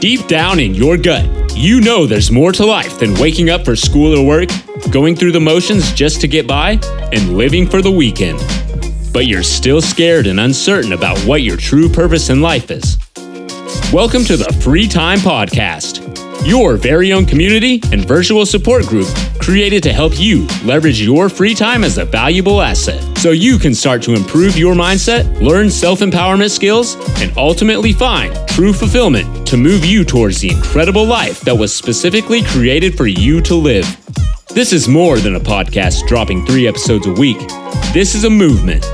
Deep down in your gut, you know there's more to life than waking up for school or work, going through the motions just to get by, and living for the weekend. But you're still scared and uncertain about what your true purpose in life is. Welcome to the Free Time Podcast, your very own community and virtual support group created to help you leverage your free time as a valuable asset so you can start to improve your mindset, learn self empowerment skills, and ultimately find true fulfillment to move you towards the incredible life that was specifically created for you to live. This is more than a podcast dropping three episodes a week. This is a movement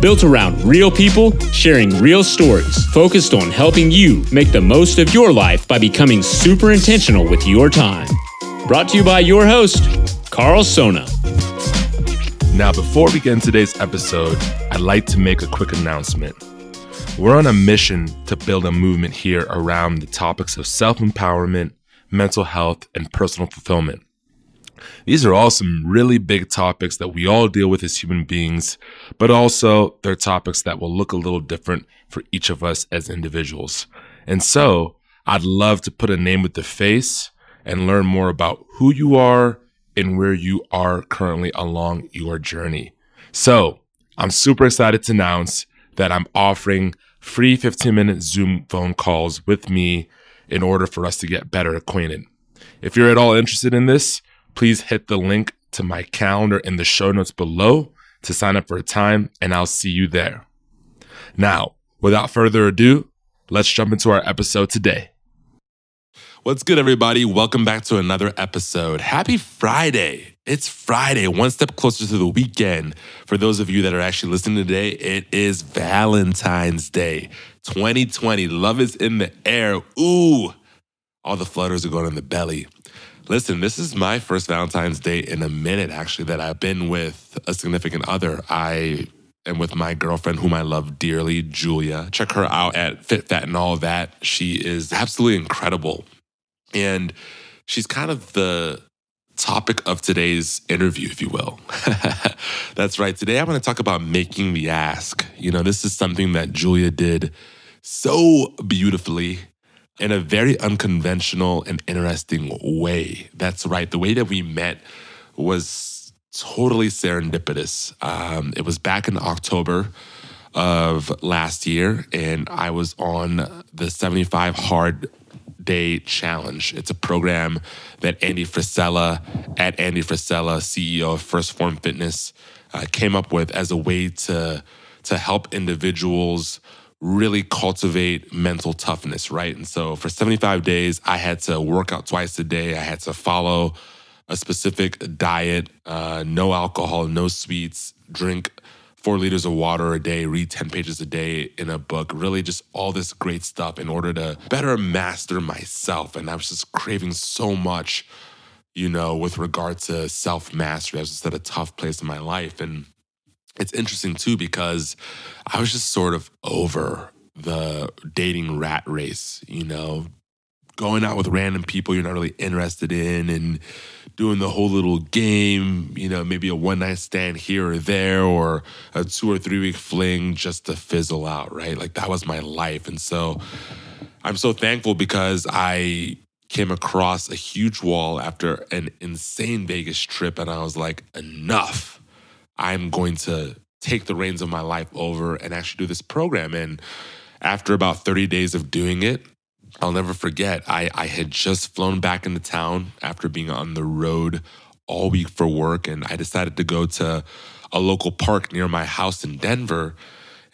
built around real people sharing real stories, focused on helping you make the most of your life by becoming super intentional with your time. Brought to you by your host, Karl Sona. Now, before we into today's episode, I'd like to make a quick announcement. We're on a mission to build a movement here around the topics of self empowerment, mental health, and personal fulfillment. These are all some really big topics that we all deal with as human beings, but also they're topics that will look a little different for each of us as individuals. And so I'd love to put a name with the face and learn more about who you are and where you are currently along your journey. So I'm super excited to announce that I'm offering free 15 minute Zoom phone calls with me in order for us to get better acquainted. If you're at all interested in this, please hit the link to my calendar in the show notes below to sign up for a time, and I'll see you there. Now, without further ado, let's jump into our episode today. What's good, everybody? Welcome back to another episode. Happy Friday. It's Friday, one step closer to the weekend. For those of you that are actually listening today, it is Valentine's Day 2020. Love is in the air. Ooh, all the flutters are going in the belly. Listen, this is my first Valentine's Day in a minute, actually, that I've been with a significant other. I am with my girlfriend, whom I love dearly, Julia. Check her out at Fit Fat and all that. She is absolutely incredible. And she's kind of the topic of today's interview, if you will. That's right. Today I'm going to talk about making the ask. You know, this is something that Julia did so beautifully in a very unconventional and interesting way. That's right. The way that we met was totally serendipitous. Um, it was back in October of last year, and I was on the 75 Hard Day Challenge. It's a program that Andy Frisella, at Andy Frisella, CEO of 1st Phorm Fitness, uh, came up with as a way to to help individuals really cultivate mental toughness, right? And so for 75 days, I had to work out twice a day. I had to follow a specific diet, uh, no alcohol, no sweets, drink four liters of water a day, read 10 pages a day in a book, really just all this great stuff in order to better master myself. And I was just craving so much, you know, with regard to self mastery. I was just at a tough place in my life. And it's interesting too because I was just sort of over the dating rat race, you know, going out with random people you're not really interested in and doing the whole little game, you know, maybe a one night stand here or there or a two or three week fling just to fizzle out, right? Like that was my life. And so I'm so thankful because I came across a huge wall after an insane Vegas trip and I was like, enough. I'm going to take the reins of my life over and actually do this program. And after about 30 days of doing it, I'll never forget. I, I had just flown back into town after being on the road all week for work, and I decided to go to a local park near my house in Denver.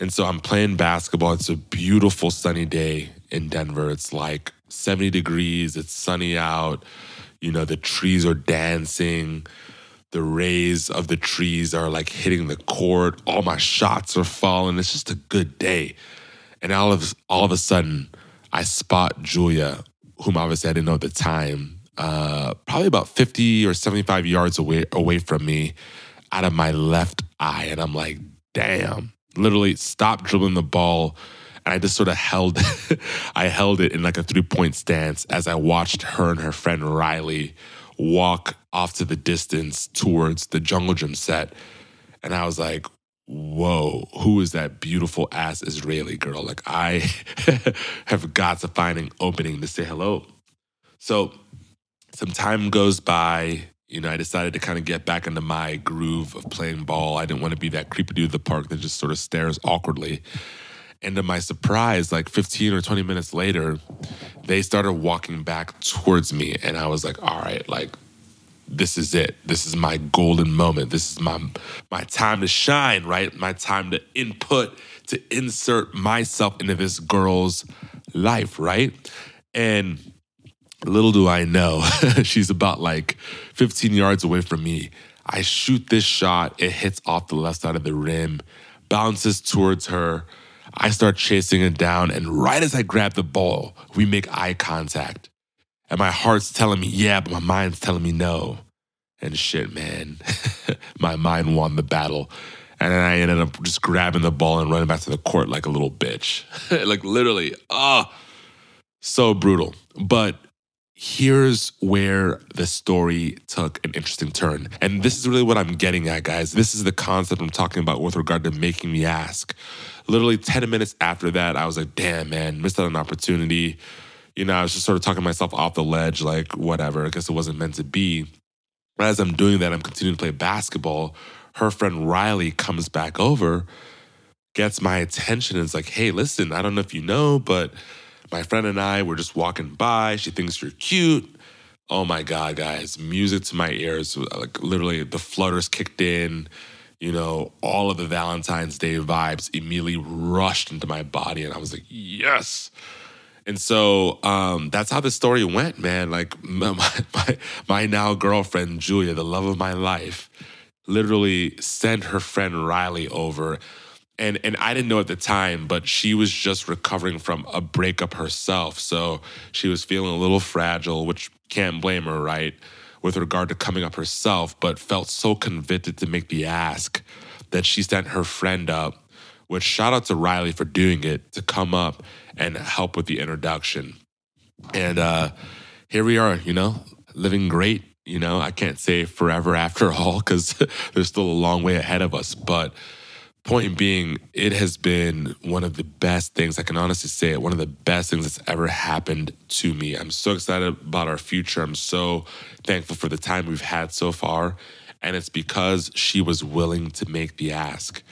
And so I'm playing basketball. It's a beautiful sunny day in Denver. It's like 70 degrees, it's sunny out. You know, the trees are dancing the rays of the trees are like hitting the court. All my shots are falling. It's just a good day. And all of all of a sudden, I spot Julia, whom obviously I didn't know at the time, uh, probably about 50 or 75 yards away away from me, out of my left eye. And I'm like, damn. Literally stopped dribbling the ball. And I just sort of held I held it in like a three-point stance as I watched her and her friend Riley walk off to the distance towards the jungle gym set. And I was like, whoa, who is that beautiful ass Israeli girl? Like, I have got to find an opening to say hello. So, some time goes by. You know, I decided to kind of get back into my groove of playing ball. I didn't want to be that creepy dude at the park that just sort of stares awkwardly. And to my surprise, like 15 or 20 minutes later, they started walking back towards me. And I was like, all right, like, this is it. This is my golden moment. This is my my time to shine, right? My time to input, to insert myself into this girl's life, right? And little do I know, she's about like 15 yards away from me. I shoot this shot, it hits off the left side of the rim, bounces towards her. I start chasing it down, and right as I grab the ball, we make eye contact. And my heart's telling me yeah, but my mind's telling me no. And shit, man, my mind won the battle. And then I ended up just grabbing the ball and running back to the court like a little bitch. like literally, oh, so brutal. But here's where the story took an interesting turn. And this is really what I'm getting at, guys. This is the concept I'm talking about with regard to making me ask. Literally 10 minutes after that, I was like, damn, man, missed out an opportunity you know, I was just sort of talking myself off the ledge, like, whatever, I guess it wasn't meant to be. But as I'm doing that, I'm continuing to play basketball. Her friend Riley comes back over, gets my attention, and is like, hey, listen, I don't know if you know, but my friend and I were just walking by. She thinks you're cute. Oh my God, guys, music to my ears. Like, literally, the flutters kicked in. You know, all of the Valentine's Day vibes immediately rushed into my body. And I was like, yes and so um, that's how the story went, man. Like my, my, my now girlfriend Julia, the love of my life, literally sent her friend Riley over. And, and I didn't know at the time, but she was just recovering from a breakup herself. So she was feeling a little fragile, which can't blame her, right? With regard to coming up herself, but felt so convicted to make the ask that she sent her friend up which shout out to Riley for doing it to come up and help with the introduction. And uh, here we are, you know, living great. You know, I can't say forever after all because there's still a long way ahead of us. But point being, it has been one of the best things, I can honestly say it, one of the best things that's ever happened to me. I'm so excited about our future. I'm so thankful for the time we've had so far. And it's because she was willing to make the ask.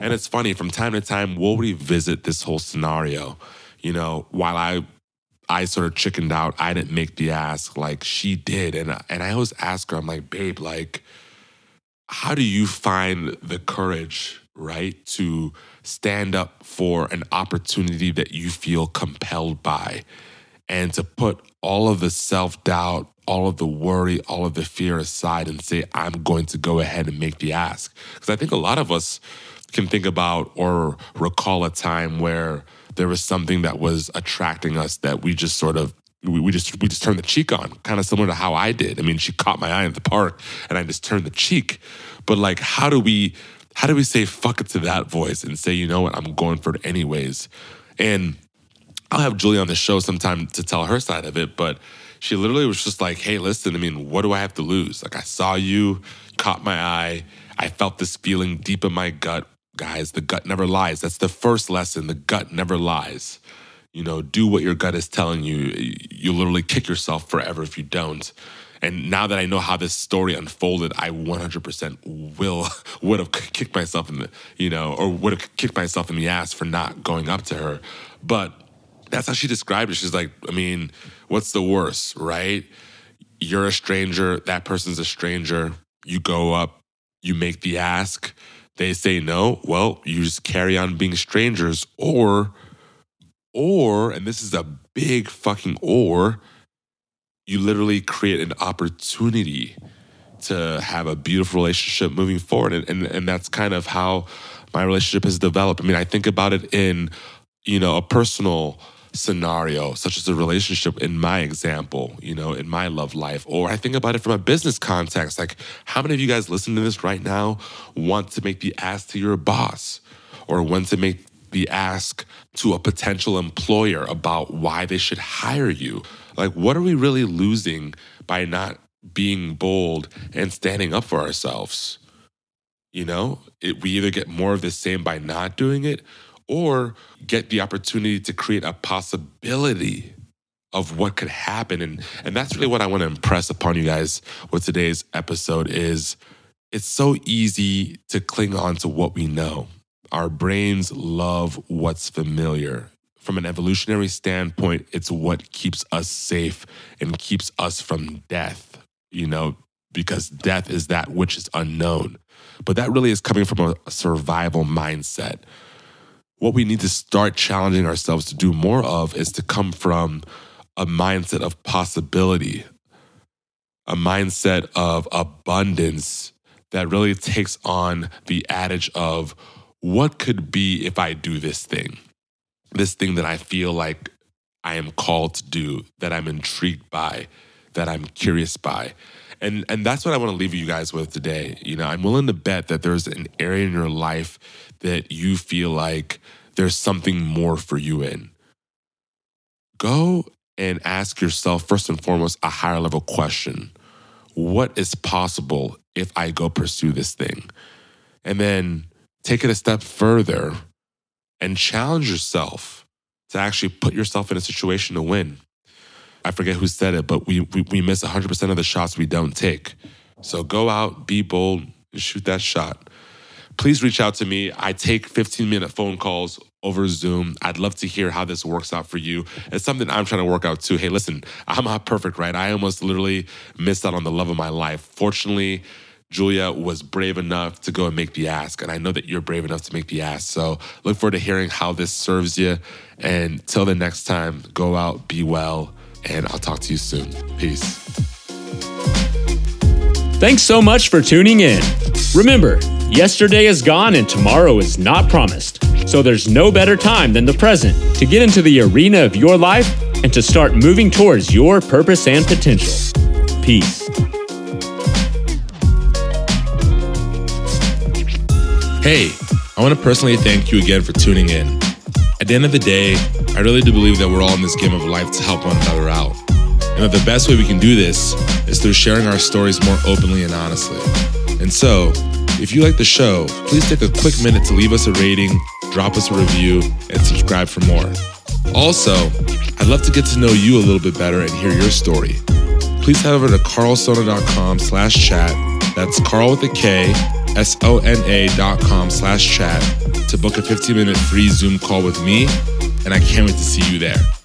And it's funny, from time to time, we'll revisit this whole scenario. You know, while I I sort of chickened out, I didn't make the ask like she did. And and I always ask her, I'm like, babe, like, how do you find the courage, right, to stand up for an opportunity that you feel compelled by and to put all of the self doubt, all of the worry, all of the fear aside and say, I'm going to go ahead and make the ask. Because I think a lot of us, can think about or recall a time where there was something that was attracting us that we just sort of we, just we just turned the cheek on, kind of similar to how I did. I mean, she caught my eye in the park, and I just turned the cheek. But like, how do we how do we say fuck it to that voice and say, you know what, I'm going for it anyways? And I'll have Julie on the show sometime to tell her side of it, but she literally was just like, hey, listen, I mean, what do I have to lose? Like, I saw you, caught my eye. I felt this feeling deep in my gut guys, the gut never lies. That's the first lesson. The gut never lies. You know, do what your gut is telling you. You literally kick yourself forever if you don't. And now that I know how this story unfolded, I 100% will would have kicked myself in the, you know, or would have kicked myself in the ass for not going up to her. But that's how she described it. She's like, I mean, what's the worst, right? You're a stranger, that person's a stranger. You go up, you make the ask, they say no, well, you just carry on being strangers. Or, or, and this is a big fucking or, you literally create an opportunity to have a beautiful relationship moving forward. And, and, and that's kind of how my relationship has developed. I mean, I think about it in, you know, a personal scenario, such as a relationship in my example, you know, in my love life. Or I think about it from a business context. Like, how many of you guys listening to this right now want to make the ask to your boss or want to make the ask to a potential employer about why they should hire you? Like, what are we really losing by not being bold and standing up for ourselves? You know, it, we either get more of the same by not doing it or get the opportunity to create a possibility of what could happen and and that's really what I want to impress upon you guys with today's episode is it's so easy to cling on to what we know. Our brains love what's familiar. From an evolutionary standpoint, it's what keeps us safe and keeps us from death, you know, because death is that which is unknown. But that really is coming from a survival mindset. What we need to start challenging ourselves to do more of is to come from a mindset of possibility, a mindset of abundance that really takes on the adage of what could be if I do this thing, this thing that I feel like I am called to do, that I'm intrigued by, that I'm curious by. And and that's what I want to leave you guys with today. You know, I'm willing to bet that there's an area in your life that you feel like there's something more for you in. Go and ask yourself first and foremost a higher level question. What is possible if I go pursue this thing? And then take it a step further and challenge yourself to actually put yourself in a situation to win. I forget who said it, but we, we, we miss 100% of the shots we don't take. So go out, be bold, and shoot that shot. Please reach out to me. I take 15 minute phone calls over Zoom. I'd love to hear how this works out for you. It's something I'm trying to work out too. Hey, listen, I'm not perfect, right? I almost literally missed out on the love of my life. Fortunately, Julia was brave enough to go and make the ask. And I know that you're brave enough to make the ask. So look forward to hearing how this serves you. And till the next time, go out, be well, and I'll talk to you soon. Peace. Thanks so much for tuning in. Remember, yesterday is gone and tomorrow is not promised. So there's no better time than the present to get into the arena of your life and to start moving towards your purpose and potential. Peace. Hey, I want to personally thank you again for tuning in. At the end of the day, I really do believe that we're all in this game of life to help one another out. And that the best way we can do this is through sharing our stories more openly and honestly. And so, if you like the show, please take a quick minute to leave us a rating drop us a review, and subscribe for more. Also, I'd love to get to know you a little bit better and hear your story. Please head over to karlsona.com slash chat. That's Karl with a K, S-O-N-A dot com slash chat to book a 15 minute free Zoom call with me, and I can't wait to see you there.